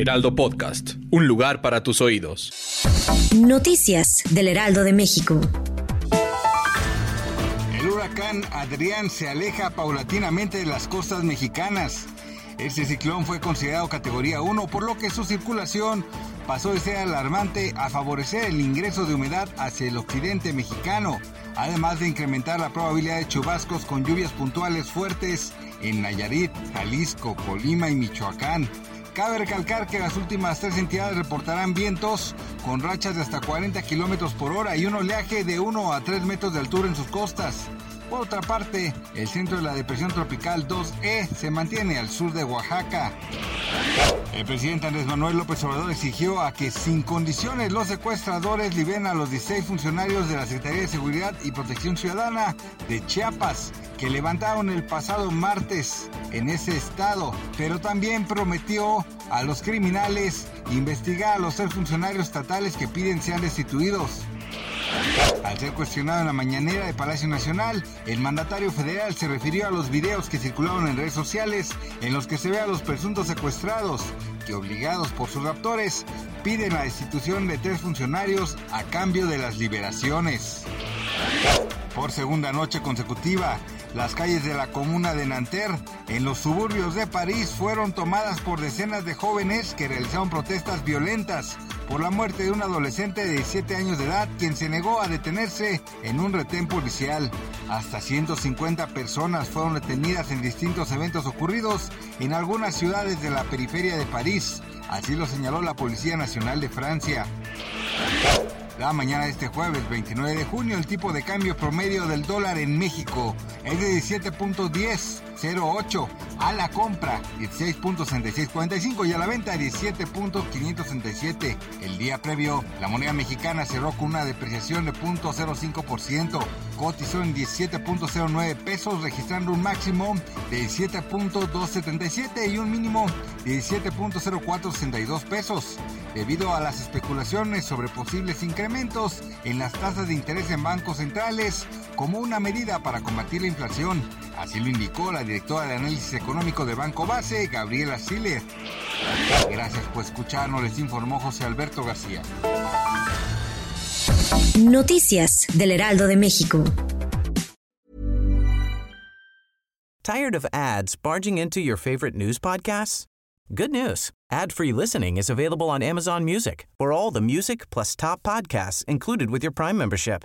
Heraldo Podcast, un lugar para tus oídos. Noticias del Heraldo de México. El huracán Adrián se aleja paulatinamente de las costas mexicanas. Este ciclón fue considerado categoría 1, por lo que su circulación pasó de ser alarmante a favorecer el ingreso de humedad hacia el occidente mexicano, además de incrementar la probabilidad de chubascos con lluvias puntuales fuertes en Nayarit, Jalisco, Colima y Michoacán. Cabe recalcar que las últimas tres entidades reportarán vientos con rachas de hasta 40 kilómetros por hora y un oleaje de 1 a 3 metros de altura en sus costas. Por otra parte, el centro de la depresión tropical 2E se mantiene al sur de Oaxaca. El presidente Andrés Manuel López Obrador exigió a que sin condiciones los secuestradores liberen a los 16 funcionarios de la Secretaría de Seguridad y Protección Ciudadana de Chiapas que levantaron el pasado martes en ese estado, pero también prometió a los criminales investigar a los seis funcionarios estatales que piden sean destituidos. Al ser cuestionado en la mañanera de Palacio Nacional, el mandatario federal se refirió a los videos que circularon en redes sociales en los que se ve a los presuntos secuestrados que obligados por sus raptores piden la destitución de tres funcionarios a cambio de las liberaciones. Por segunda noche consecutiva, las calles de la comuna de Nanterre, en los suburbios de París, fueron tomadas por decenas de jóvenes que realizaron protestas violentas por la muerte de un adolescente de 17 años de edad quien se negó a detenerse en un retén policial. Hasta 150 personas fueron detenidas en distintos eventos ocurridos en algunas ciudades de la periferia de París. Así lo señaló la Policía Nacional de Francia. La mañana de este jueves 29 de junio el tipo de cambio promedio del dólar en México es de 17.1008 a la compra 16.6645 y a la venta 17.567. El día previo la moneda mexicana cerró con una depreciación de 0.05%, cotizó en 17.09 pesos registrando un máximo de 17.277 y un mínimo de 17.0462 pesos debido a las especulaciones sobre posibles incrementos en las tasas de interés en bancos centrales como una medida para combatir la inflación. Así lo indicó la directora de análisis económico de Banco Base, Gabriela Siller. Gracias por escucharnos, les informó José Alberto García. Noticias del Heraldo de México. Tired of ads barging into your favorite news podcasts? Good news. Ad-free listening is available on Amazon Music for all the music plus top podcasts included with your Prime membership.